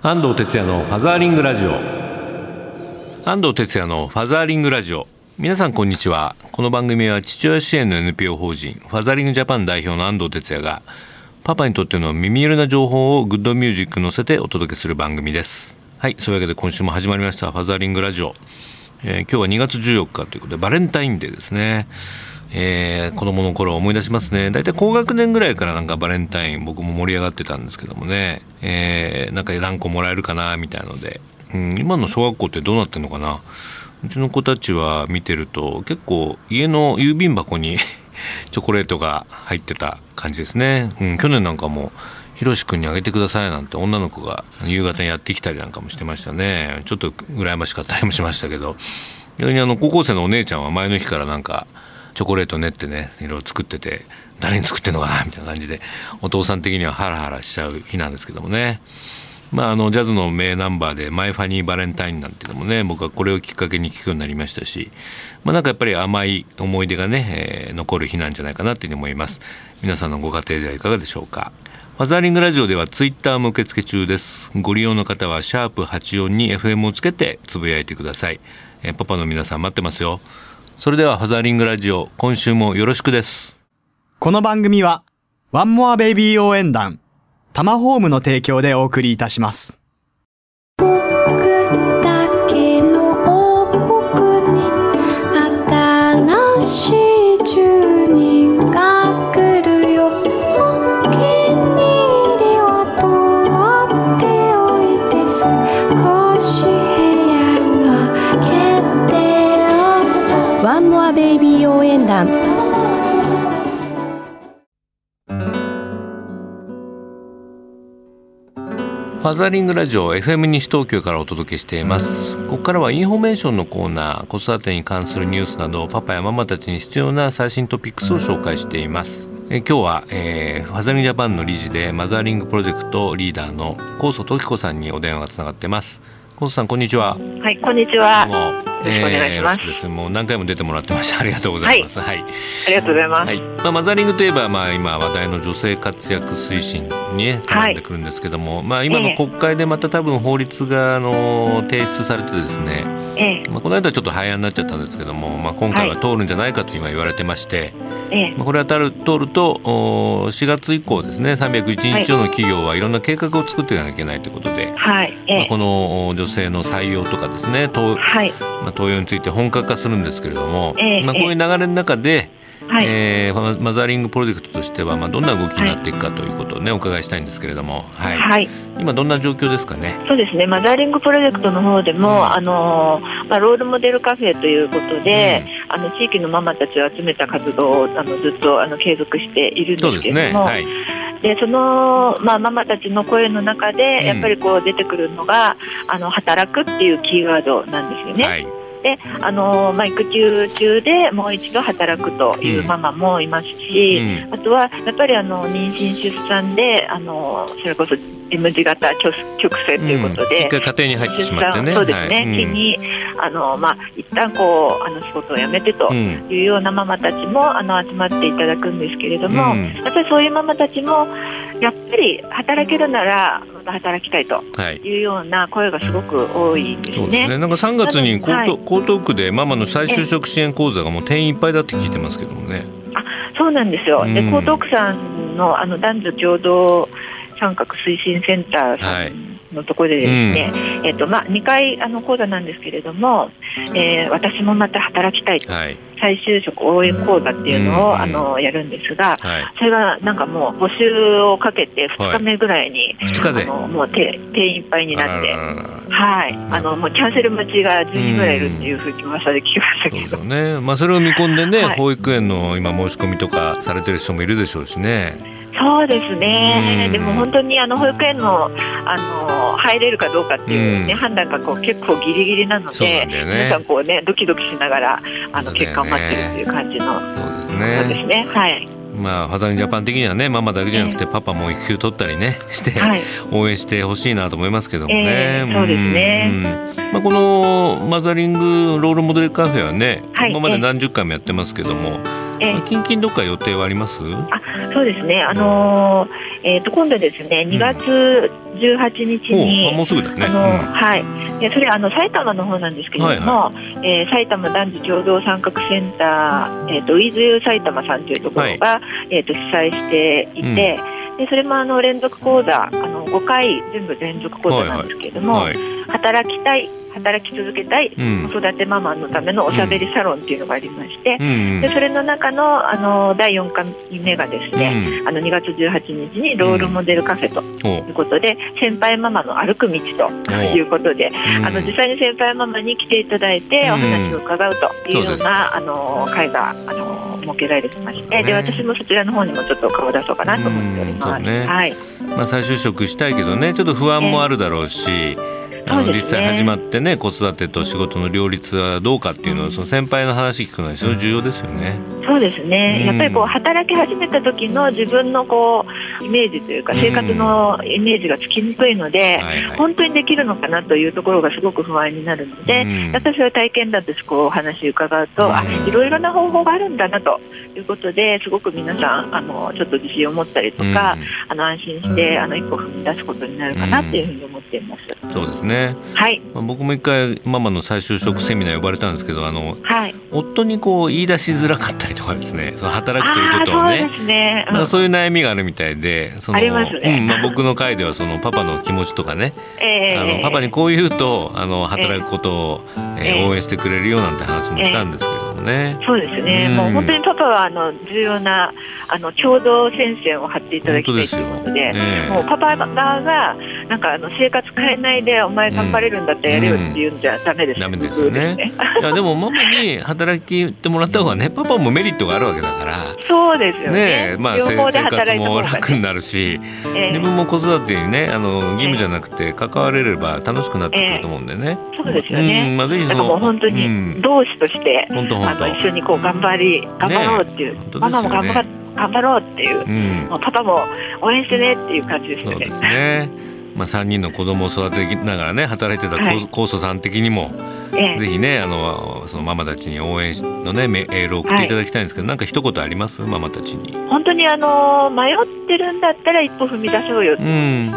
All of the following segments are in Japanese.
安藤哲也のファザーリングラジオ。安藤哲也のファザーリングラジオ。皆さんこんにちは。この番組は父親支援の NPO 法人ファザーリングジャパン代表の安藤哲也がパパにとっての耳寄りな情報をグッドミュージック乗せてお届けする番組です。はいそういうわけで今週も始まりましたファザーリングラジオ、えー、今日は2月14日ということでバレンタインデーですね。えー、子供の頃思い出しますね。大体高学年ぐらいからなんかバレンタイン僕も盛り上がってたんですけどもね、えー、なんか何個もらえるかなみたいので、うん、今の小学校ってどうなってんのかなうちの子たちは見てると結構家の郵便箱に チョコレートが入ってた感じですね。うん、去年なんかもひろし君にあげてくださいなんて女の子が夕方にやってきたりなんかもしてましたね。ちょっと羨ましかったりもしましたけど、逆にあの高校生のお姉ちゃんは前の日からなんかチョコレート練ってねいろいろ作ってて誰に作ってんのかなみたいな感じでお父さん的にはハラハラしちゃう日なんですけどもね。まあ、あのジャズの名ナンバーで「マイ・ファニー・バレンタイン」なんていうのもね僕はこれをきっかけに聞くようになりましたし、まあ、なんかやっぱり甘い思い出がね、えー、残る日なんじゃないかなというふうに思います。皆さんのご家庭ではいかがでしょうか。ファザーリングラジオではツイッターも受付中です。ご利用の方はシャープ84に FM をつけてつぶやいてください、えー、パパの皆さん待ってますよ。それではファザーリングラジオ、今週もよろしくです。この番組は、ワンモアベイビー応援団、タマホームの提供でお送りいたします。ファザリングラジオ FM 西東京からお届けしています。ここからはインフォメーションのコーナー子育てに関するニュースなどパパやママたちに必要な最新トピックスを紹介しています。え今日は、えー、ファザリングジャパンの理事でマザーリングプロジェクトリーダーの高祖常子さんにお電話がつながってます。高祖さんこんにちは。はいこんにちはえー、よろしくです。もう何回も出てもらってました。ありがとうございます。はい。はい、ありがとうございます。はい。まあマザリングといえばまあ今話題の女性活躍推進にね絡んでくるんですけども、はい、まあ今の国会でまた多分法律があの提出されてですね、ええ、まあこの間ちょっと廃案になっちゃったんですけども、まあ今回は通るんじゃないかと今言われてまして、ええ、まあこれは通る通るとお4月以降ですね、301日以上の企業はいろんな計画を作っていかなきゃいけないということで、はい。まあこの女性の採用とかですね、はい。まあ登用について本格化するんですけれども、えー、まあ、こういう流れの中で、はい、えー、マザーリングプロジェクトとしては、まあ、どんな動きになっていくかということをね、お伺いしたいんですけれども、はい、はい、今どんな状況ですかね？そうですね、マザーリングプロジェクトの方でも、うん、あのまあ、ロールモデルカフェということで、うん、あの地域のママたちを集めた活動をあのずっとあの継続しているんですけれども。そ、ね。はい、でその、まあ、ママたちの声の中で、やっぱりこう出てくるのが、うん、あの働くっていうキーワードなんですよね。はいであのまあ、育休中でもう一度働くというママもいますし、うん、あとはやっぱりあの妊娠・出産であのそれこそ M 字型曲線ということで、うん、一回家庭に入ってしまってね。そうですね、はい、日にあの、まあ、一旦こうあの仕事を辞めてというようなママたちもあの集まっていただくんですけれども、うん、やっぱりそういうママたちもやっぱり働けるならまた働きたいとい。うような声がすごく多いんですね。はい、ね。なんか3月に江東はい、江東区でママの再就職支援講座がもう定員いっぱいだって聞いてますけどもね。あそうなんですよ、で江東区さんのあの男女共同参画推進センターさんのところでですね、うん、えっ、とまあ2回あの講座なんですけれども、えー、私もまた働きたいと、はい、再就職応援講座っていうのを、うん、あのやるんですが、はい、それがなんかもう募集をかけて2日目ぐらいに、はい、あのもう定員いっぱいになってはい。あのもうキャンセル待ちが10人ぐらいいるっていうふうに噂で聞きましたけど、ね。まあ、それを見込んでね、保育園の今申し込みとかされてる人もいるでしょうしね。そうですね、でも本当にあの保育園のあの入れるかどうかっていうね、判断がこう結構ぎりぎりなので、ね、皆さんこうねドキドキしながらあの結果を待ってるっていう感じのそうですね。そうですね。はい。まあ、ファザージャパン的にはねママだけじゃなくてパパも育休取ったりね して、応援してほしいなと思いますけどもね。えー、そうですね、まあ、このマザリングロールモデルカフェはね、はい、今まで何十回もやってますけども、えー、近々どっか予定はあります？あそうですね、あのえー、と今度ですね2月18日に、うん、もうすぐだね、あの、うん、はい。でそれあの埼玉の方なんですけれども、はいはい、えー、埼玉男女共同参画センター、えーと、ウィズユー埼玉さんというところが、はい、えーと、主催していて、うん、でそれもあの連続講座あの5回全部連続講座なんですけれども、はい。はい、働きたい働き続けたい子育てママのためのおしゃべりサロンっていうのがありまして、うん、でそれの中のあの第4回目がですね、うん、あの2月18日にロールモデルカフェということで、うん、先輩ママの歩く道ということで、あの実際に先輩ママに来ていただいてお話を伺うというような、あの会があの設けられてまして、で私もそちらの方にもちょっと顔出そうかなと思っております。ね、はい。まあ、再就職したいけどねちょっと不安もあるだろうし、あの、実際始まってね子育てと仕事の両立はどうかっていうのをその先輩の話聞くのは非常に重要ですよね。そうですね、やっぱりこう働き始めた時の自分のこうイメージというか生活のイメージがつきにくいので、本当にできるのかなというところがすごく不安になるので、私は体験談としてこうお話伺うと、あいろいろな方法があるんだなということですごく皆さんあのちょっと自信を持ったりとか、あの安心してあの一歩踏み出すことになるかなというふうに思っています。そうですね。はい、まあ、僕も一回ママの再就職セミナー呼ばれたんですけどあの、はい、夫にこう言い出しづらかったりとかですねその働くということをね。そうね、うん、そういう悩みがあるみたいでその、ね、うんまあ、僕の会ではそのパパの気持ちとかね、えー、あのパパにこう言うとあの働くことを、えー、応援してくれるよなんて話もしたんですけどもね。そうですね、うん、もう本当にパパはあの重要なあの共同戦線を張っていただきたいということで、え。ー、もうパパ側がなんかあの生活変えないでお前頑張れるんだったらやれよって言うんじゃダメです、うん、ダメですよね。いやでもママに働きてもらった方がねパパもメリットがあるわけだから。そうですよね。ねまあ生活も楽になるし、えー、自分も子育てにねあの義務じゃなくて関われれば楽しくなってくると思うんでね。えー、そうですよね。うん、まあぜひその本当に同志として、うん、本当本当あの一緒にこう頑張り頑張ろうっていう、ね、ママも頑張頑張ろうっていう、うん、パパも応援してねっていう感じですね。そうですね。まあ、3人の子供を育てながらね働いてた高祖さん的にも、ええ、ぜひねあのそのママたちに応援のねエールを送っていただきたいんですけど、はい、なんか一言あります？ママたちに。本当にあの迷ってるんだったら一歩踏み出そうよって、ね、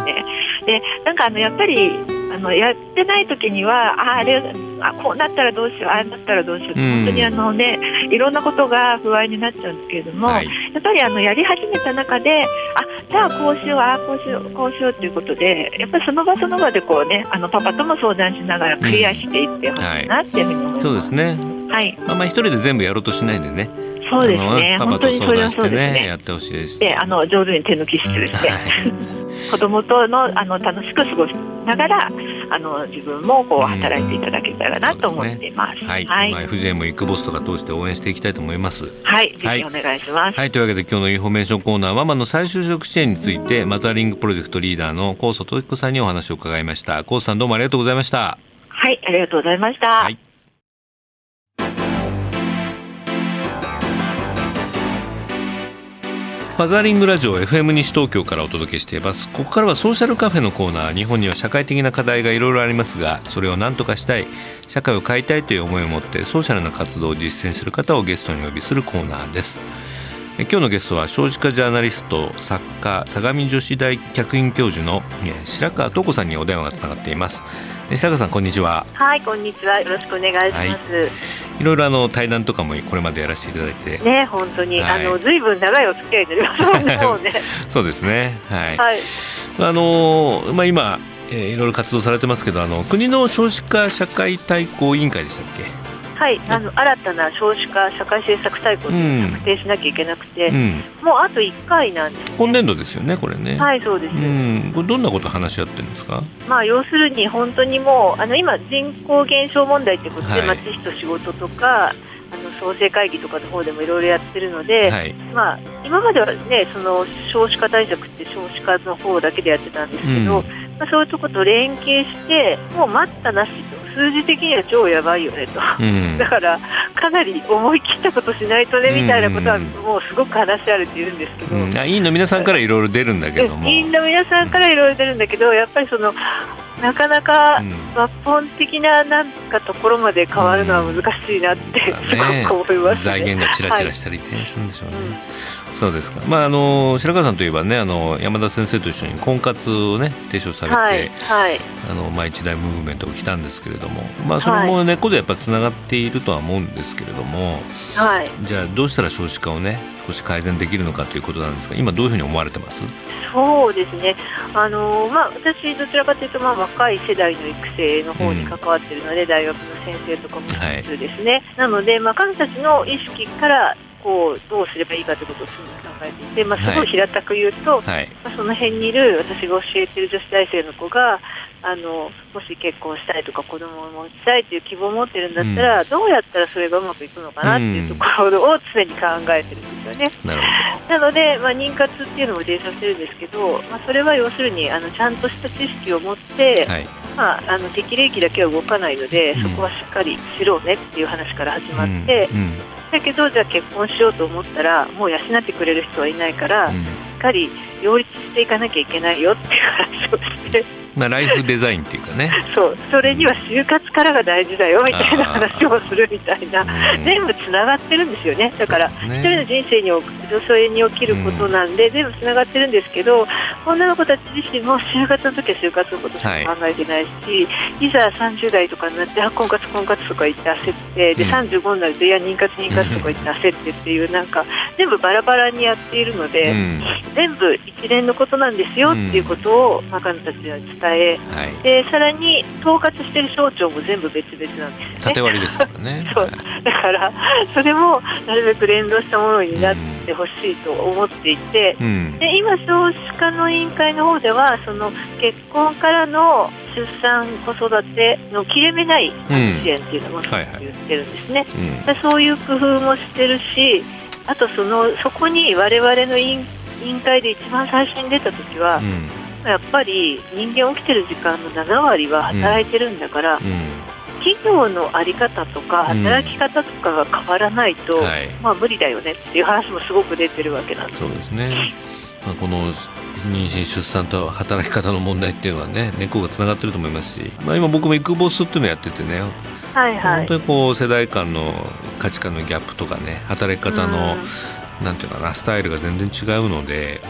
うん、でなんかあのやっぱりあのやってない時にはああれあこうなったらどうしようああなったらどうしよう、うん、本当にあの、ね、いろんなことが不安になっちゃうんですけれども、はい、やっぱりあのやり始めた中であじゃあこうしようああこうしようこうしようということでやっぱりその場その場でこう、ね、あのパパとも相談しながらクリアしていってほしいなっていうふうに思います。うんはい、そうですね。はい、まあ、一人で全部やろうとしないでね。そうですね。パパと相談してね、ねやってほしいです。で、あの上手に手抜きしてですね。子供とのあの楽しく過ごしながらあの自分もこう働いていただけたらなと思っています。すね、はい。はい。まあ、FJ もイクボスとか通して応援していきたいと思います。はい。ぜひお願いします。はい。というわけで今日のインフォメーションコーナーママの再就職支援についてマザーリングプロジェクトリーダーの高祖常子さんにお話を伺いました。高祖さんどうもありがとうございました。はい。ありがとうございました。はい。ファザーリングラジオ FM 西東京からお届けしています。ここからはソーシャルカフェのコーナー日本には社会的な課題がいろいろありますがそれを何とかしたい社会を変えたいという思いを持ってソーシャルな活動を実践する方をゲストにお呼びするコーナーです。今日のゲストは少子化ジャーナリスト作家相模女子大客員教授の白川東子さんにお電話がつながっています。白川さんこんにちは。はいこんにちは。よろしくお願いします、はい、いろいろあの対談とかもこれまでやらせていただいて。ね本当に、はい、あのずいぶん長いお付き合いになりますね。そうですね。はい、はい、あのまあ今えー、いろいろ活動されてますけどあの国の少子化社会対抗委員会でしたっけ？はい、あの新たな少子化社会政策大綱を策定しなきゃいけなくて、うん、もうあと1回なんです、ね、今年度ですよね、これね。はい、そうです。うん、これどんなこと話し合ってるんですか？まあ、要するに本当にもう、あの今人口減少問題ということで、はい、町と仕事とか。あの創生会議とかの方でもいろいろやってるので、はい、まあ、今までは、ね、その少子化対策って少子化の方だけでやってたんですけど、うん、まあ、そういうところと連携してもう待ったなしと。数字的には超やばいよねと、うん、だからかなり思い切ったことしないとねみたいなことはもうすごく話し合われているんですけど、うん、委員の皆さんからいろいろ出るんだけども。委員の皆さんからいろいろ出るんだけどやっぱりそのなかなか抜本的ななんかところまで変わるのは難しいなって、すごく思います、ね、財源がちらちらしたりするんでしょうね。はいそうですか、まあ、あの白川さんといえばねあの山田先生と一緒に婚活をね提唱されて、はい、はい、あのまあ、一大ムーブメントが来たんですけれども、まあ、それも根っこでやっぱつながっているとは思うんですけれども、はい、じゃあどうしたら少子化をね少し改善できるのかということなんですが今どういうふうに思われてます？そうですね。あの、まあ、私どちらかというと、まあ、若い世代の育成の方に関わっているので、うん、大学の先生とかもそうですね、はい、なので、まあ、彼女たちの意識からこうどうすればいいかということを常に考えていて、まあ、すごい平たく言うと、はい、まあ、その辺にいる私が教えている女子大生の子があのもし結婚したいとか子供を持ちたいという希望を持ってるんだったら、うん、どうやったらそれがうまくいくのかなっていうところを常に考えてるんですよね。なので、まあ、妊活っていうのも提唱してるんですけど、まあ、それは要するにあのちゃんとした知識を持って、はい、まあ、あの適齢期だけは動かないので、うん、そこはしっかりしろねっていう話から始まって。うんだけどじゃあ結婚しようと思ったらもう養ってくれる人はいないから、うん、しっかり両立していかなきゃいけないよっていう話をしてまあ、ライフデザインっていうかね。そうそれには就活からが大事だよみたいな話をするみたいな、全部つながってるんですよね。だから一、ね、人の人生に女性に起きることなんで、うん、全部つながってるんですけど女の子たち自身も就活の時は就活のことしか考えてないし、はい、いざ30代とかになって婚活婚活とか言って焦ってで、うん、35になるといや妊活妊活とか言って焦ってっていうなんか全部バラバラにやっているので、うん、全部一連のことなんですよっていうことを、彼女たちは伝え、はい、でさらに統括している省庁も全部別々なんですよね。縦割りですからね。そう。だからそれもなるべく連動したものになってほしいと思っていて、うん、で今少子化の委員会の方ではその結婚からの出産子育ての切れ目ない支援っていうのも言ってるんですね、はいはい、そういう工夫もしてるしあとそのそこに我々の委員会で一番最初に出た時は、うんやっぱり人間起きてる時間の7割は働いてるんだから、うん。うん、企業の在り方とか働き方とかが変わらないと、うんはい、まあ、無理だよねっていう話もすごく出てるわけなんです。そうですね、まあ、この妊娠出産と働き方の問題っていうのはね根っこがつながってると思いますし、まあ、今僕も育ボスっていうのをやっててね。はいはい、本当にこう世代間の価値観のギャップとかね働き方の、なんていうかなスタイルが全然違うので、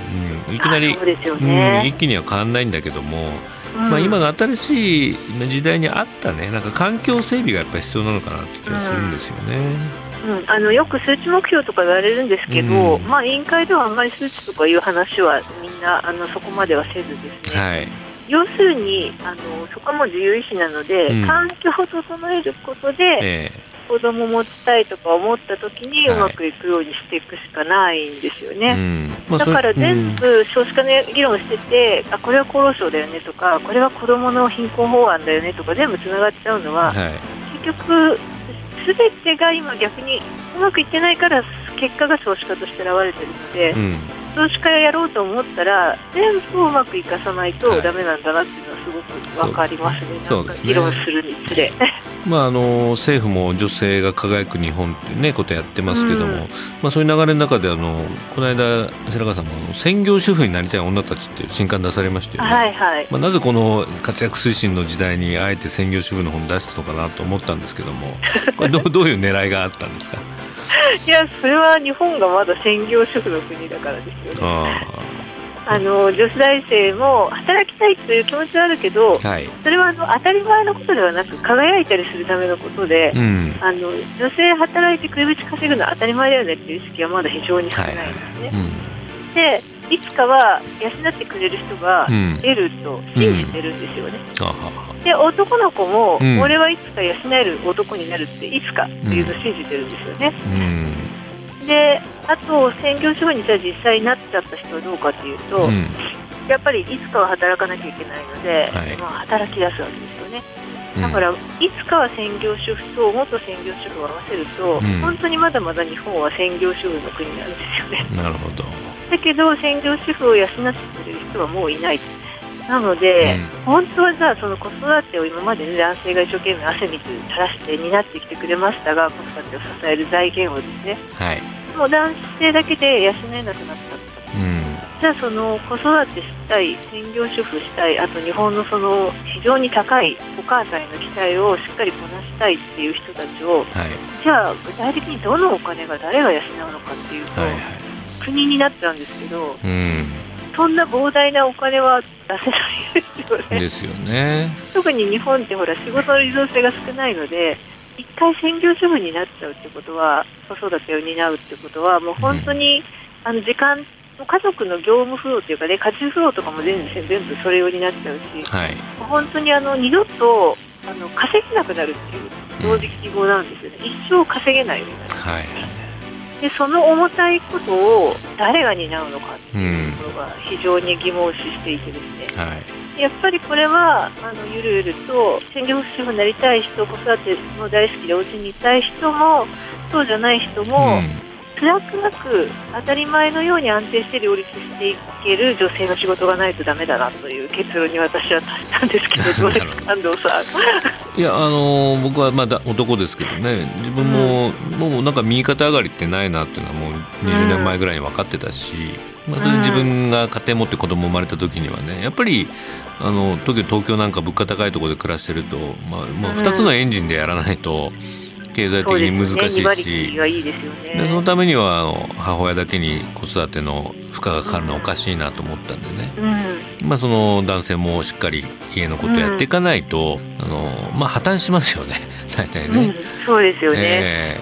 うん、いきなり、ね、うん、一気には変わらないんだけども、うん、まあ、今の新しい時代に合ったねなんか環境整備がやっぱり必要なのかなって気がするんですよね。うん、あのよく数値目標とか言われるんですけど、うん、まあ、委員会ではあんまり数値とかいう話はみんなあのそこまではせずですね、はい、要するにあのそこも自由意志なので、うん、環境を整えることで、えー子供持ちたいとか思った時にうまくいくようにしていくしかないんですよね、はいうん。まあ、だから全部少子化の議論してて、あこれは厚労省だよねとかこれは子どもの貧困法案だよねとか全部つながっちゃうのは、はい、結局すべてが今逆にうまくいってないから結果が少子化として現れてるので、うん、少子化やろうと思ったら全部うまくいかさないとだめなんだなっていうのはすごく分かりますね、そうですね。議論するにつれ。まあ、あの政府も女性が輝く日本ってねことやってますけども、うん、まあ、そういう流れの中であのこの間白川さんも専業主婦になりたい女たちっていう新刊出されましたよね、はいはい。まあ、なぜこの活躍推進の時代にあえて専業主婦の本出したのかなと思ったんですけども これどどういう狙いがあったんですか？いやそれは日本がまだ専業主婦の国だからですよね。あの女子大生も働きたいという気持ちはあるけど、はい、それはあの当たり前のことではなく輝いたりするためのことで、うん、あの女性働いて食いぶち稼ぐのは当たり前だよねっていう意識はまだ非常に少ないんですね。はいうん、でいつかは養ってくれる人が出ると信じてるんですよね。うん、で男の子も、俺はいつか養える男になるっていつかっていうのを信じてるんですよね。であと専業主婦にじゃあ実際になっちゃった人はどうかというと、うん、やっぱりいつかは働かなきゃいけないので、はい、まあ、働き出すわけですよね。だから、いつかは専業主婦と元専業主婦を合わせると、うん、本当にまだまだ日本は専業主婦の国なんですよね。なるほど。だけど専業主婦を養ってくれる人はもういないなので、うん、本当はじゃあその子育てを今まで、ね、男性が一生懸命汗水垂らして担ってきてくれましたが子育てを支える財源をですね、はい、もう男性だけで養えなくなった、うん、じゃあその子育てしたい専業主婦したいあと日本のその非常に高いお母さんへの期待をしっかりこなしたいっていう人たちを、はい、じゃあ具体的にどのお金が誰が養うのかっていうと、はいはい。国になっちゃうんですけど、うん、そんな膨大なお金は出せないですよね。ですよね。特に日本ってほら仕事の依存性が少ないので一回専業主婦になっちゃうってことは子育てを担うってことはもう本当に、うん、あの時間家族の業務フローというかね家事フローとかも全部全部それ用になっちゃうし、はい、本当にあの二度とあの稼げなくなるっていう同時記号なんですよね、うん、一生稼げないようになる、はい、でその重たいことを誰が担うのかっていうところが非常に疑問視していてですね、はい、やっぱりこれはあのゆるゆると専業主婦になりたい人子育ての大好きでお家にいたい人もそうじゃない人も、うん。辛くなく当たり前のように安定して両立していける女性の仕事がないとだめだなという結論に私は達したんですけど どうですか安藤さんいやあの僕はまだ男ですけどね自分も、うん、もうなんか右肩上がりってないなっていうのはもう20年前ぐらいに分かってたし、うん、まあ、自分が家庭持って子供生まれた時にはねやっぱりあの東京東京なんか物価高いところで暮らしてると、まあまあ、2つのエンジンでやらないと。うん経済的に難しいし、でそのためにはあの母親だけに子育ての負荷がかかるのはおかしいなと思ったんでね、うん、まあ、その男性もしっかり家のことやっていかないと、うん、あのまあ、破綻しますよね。大体ね、うん、そうですよね、え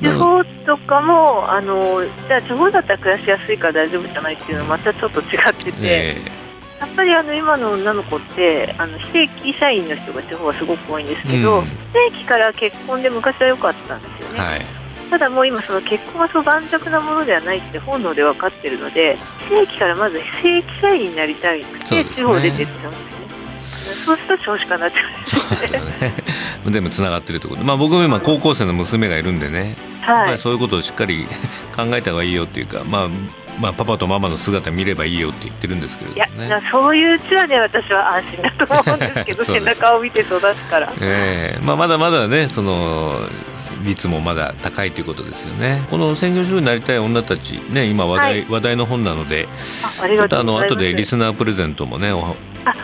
ー、地方とかもあのじゃあ地方だったら暮らしやすいから大丈夫じゃないっていうのはまたちょっと違ってて、えーやっぱりあの今の女の子ってあの非正規社員の人が地方はすごく多いんですけど、うん、非正規から結婚で昔は良かったんですよね、はい、ただもう今その結婚はそう盤石なものではないって本能で分かってるので非正規からまず非正規社員になりたいくて、地方出てっちゃうんですね。そうすると少子化になっちゃうんですね。全部つながってるってこと。まあ僕も今高校生の娘がいるんでね、はい、そういうことをしっかり 考えた方がいいよっていうかまあまあ、パパとママの姿見ればいいよって言ってるんですけれども、ね、いやそういううちはね私は安心だと思うんですけど 背中を見て育つから、えーまあ、まだまだねその率もまだ高いということですよね。この専業主婦になりたい女たちね今話題はい、話題の本なのでちょっとあの後でリスナープレゼントもねお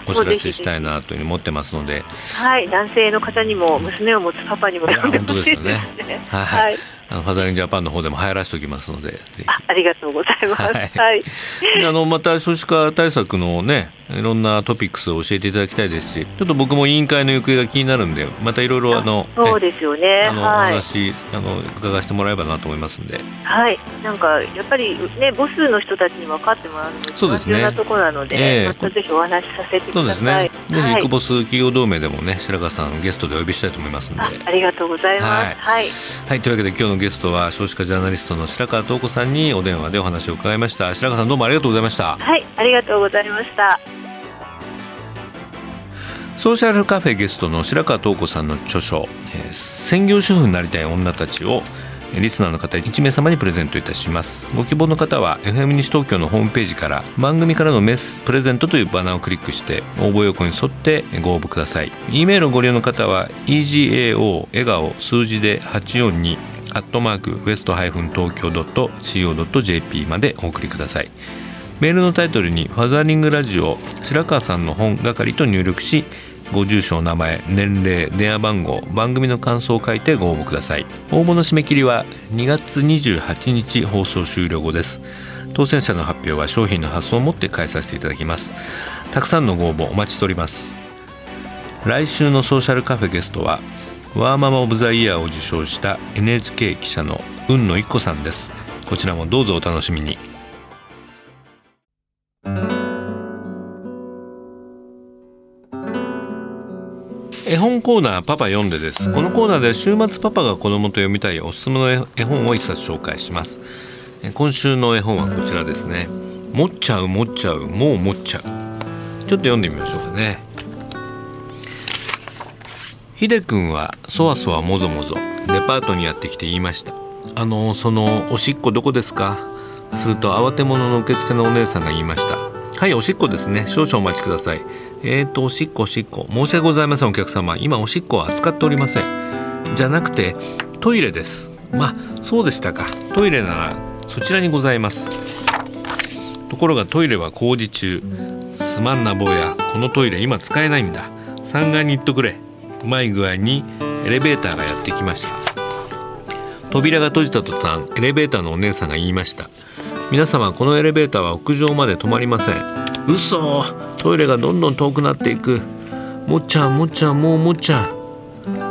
お知らせしたいなというふうに思ってますので。はい。男性の方にも娘を持つパパにも読んでほしいですね。はい、はいあのファザーリンジャパンの方でも流行らせておきますのであありがとうございます、はい、はい、あのまた少子化対策のねいろんなトピックスを教えていただきたいですしちょっと僕も委員会の行方が気になるんでまたいろいろあのそうですよね。あの、はい、お話あの伺わせてもらえばなと思いますんで。はい。なんかやっぱりね母数の人たちに分かってもらうのが重要なところなので、えー、またぜひお話しさせてください。そうですね。ぜひ、はい、イクボス企業同盟でもね白川さんゲストでお呼びしたいと思いますんで。ありがとうございます、はい、はい、というわけで今日のゲストは少子化ジャーナリストの白川東子さんにお電話でお話を伺いました。白川さんどうもありがとうございました。はいありがとうございました。ソーシャルカフェゲストの白川東子さんの著書「えー、専業主婦になりたい女たち」をリスナーの方1名様にプレゼントいたします。ご希望の方は FM 西東京のホームページから番組からのメスプレゼントというバナーをクリックして応募要項に沿ってご応募ください。E メールをご利用の方は egao 笑顔数字で842アットマークウエストハイフン東京 .co.jp までお送りください。メールのタイトルにファザーリングラジオ白川さんの本係と入力しご住所名前年齢電話番号番組の感想を書いてご応募ください。応募の締め切りは2月28日放送終了後です。当選者の発表は商品の発送をもって返させていただきます。たくさんのご応募お待ちしております。来週のソーシャルカフェゲストはワーママオブザイヤーを受賞した NHK 記者の雲野一子さんです。こちらもどうぞお楽しみに。絵本コーナーパパ読んでです。このコーナーで週末パパが子供と読みたいおすすめの絵本を一冊紹介します。今週の絵本はこちらですね持っちゃう持っちゃうもう持っちゃうちょっと読んでみましょうかね。ひでくんはそわそわもぞもぞデパートにやってきて言いました。あのそのおしっこどこですか？すると慌て者の受付のお姉さんが言いました。はいおしっこですね。少々お待ちください。えーとおしっこおしっこ。申し訳ございませんお客様。今おしっこは扱っておりません。じゃなくてトイレです。まあそうでしたか。トイレならそちらにございます。ところがトイレは工事中。すまんな坊や。このトイレ今使えないんだ。3階に行っとくれ。うまい具合にエレベーターがやってきました。扉が閉じた途端エレベーターのお姉さんが言いました。皆様このエレベーターは屋上まで止まりません。嘘！トイレがどんどん遠くなっていく。もっちゃんもっちゃんもうもっちゃ。ん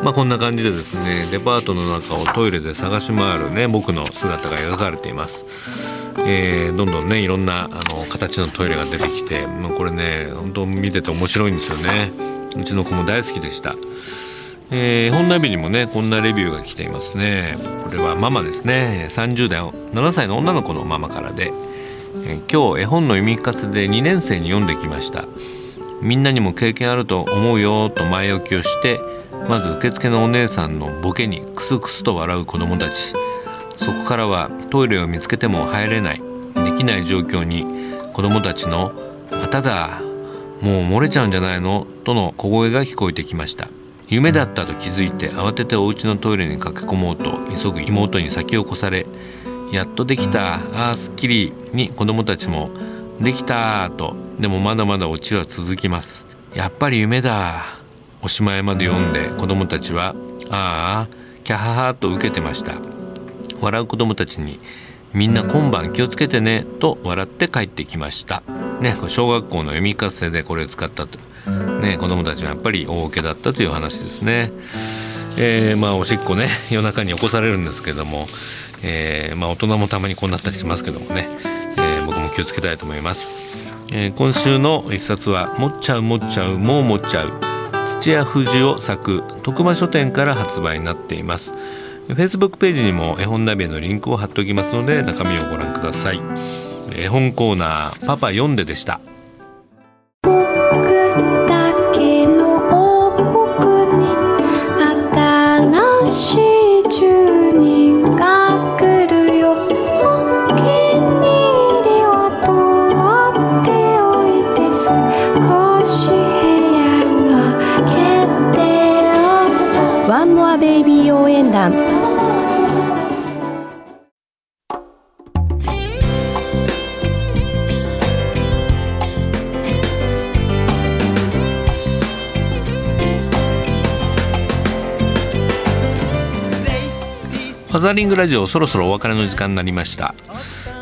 まあこんな感じでですねデパートの中をトイレで探し回るね僕の姿が描かれています。えー、どんどんねいろんなあの形のトイレが出てきてもうこれね本当見てて面白いんですよね。うちの子も大好きでした。えー、本ナビにもねこんなレビューが来ていますね。これはママですね。30代7歳の女の子のママからで、えー、今日絵本の読み聞かせで2年生に読んできました。みんなにも経験あると思うよと前置きをしてまず受付のお姉さんのボケにクスクスと笑う子供たち。そこからはトイレを見つけても入れないできない状況に子供たちの「まただもう漏れちゃうんじゃないの?」との小声が聞こえてきました。夢だったと気づいて慌ててお家のトイレに駆け込もうと急ぐ妹に先を越されやっとできたあーすっきりに子供たちもできたとでもまだまだオチは続きます。やっぱり夢だ。おしまいまで読んで子供たちはああキャハハと受けてました。笑う子供たちにみんな今晩気をつけてねと笑って帰ってきましたね小学校の読み聞かせでこれを使ったとね、子供たちはやっぱり大受けだったという話ですね。えー、まあおしっこね夜中に起こされるんですけども、えー、まあ大人もたまにこうなったりしますけどもね、えー、僕も気をつけたいと思います。えー、今週の一冊は「もっちゃうもっちゃうもうもっちゃう」土屋富士を咲く徳間書店から発売になっています。Facebook ページにも絵本ナビのリンクを貼っておきますので中身をご覧ください。絵本コーナーパパ読んででした。ザリングラジオそろそろお別れの時間になりました。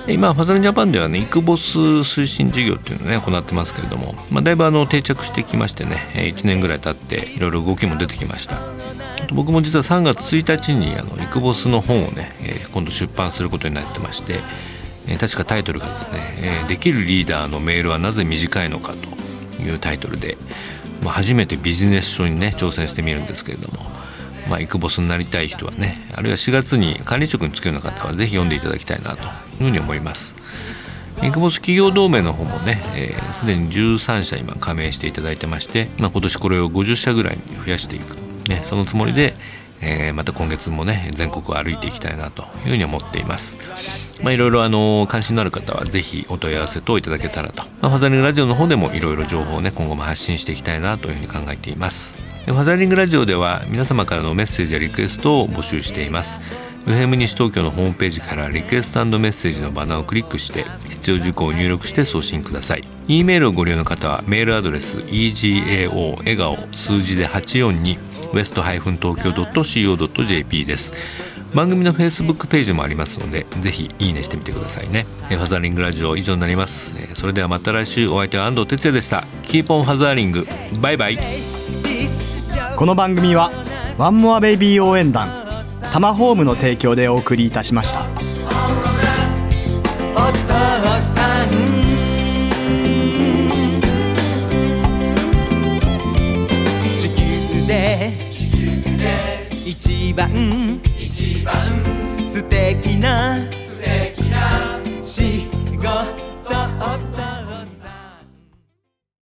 今ファザリンジャパンではねイクボス推進事業っていうのをね行ってますけれども、まあ、だいぶあの定着してきましてね1年ぐらい経っていろいろ動きも出てきました。僕も実は3月1日にあのイクボスの本をね今度出版することになってまして確かタイトルがですね「できるリーダーのメールはなぜ短いのか」というタイトルで、まあ、初めてビジネス書にね挑戦してみるんですけれどもまあ、イクボスになりたい人はねあるいは4月に管理職に就くような方はぜひ読んでいただきたいなというふうに思います。イクボス企業同盟の方もねすで、ー、に13社今加盟していただいてまして、まあ、今年これを50社ぐらいに増やしていく、ね、そのつもりで、えー、また今月もね全国を歩いていきたいなというふうに思っています。まあ、いろいろあの関心のある方はぜひお問い合わせ等いただけたらと、まあ、ファザリングラジオの方でもいろいろ情報をね今後も発信していきたいなというふうに考えています。ファザリングラジオでは皆様からのメッセージやリクエストを募集しています。FM 西東京のホームページからリクエストメッセージのバナーをクリックして必要事項を入力して送信ください。E メールをご利用の方はメールアドレス egao 笑顔数字で842 west-tokyo.co.jp です。番組の Facebook ページもありますのでぜひいいねしてみてくださいね。ファザリングラジオ以上になります。それではまた来週お相手は安藤哲也でした。 Keep on fathering。バイバイ。この番組はワンモアベイビー応援団タマホームの提供でお送りいたしました。地球で一番一番素敵な素敵な仕事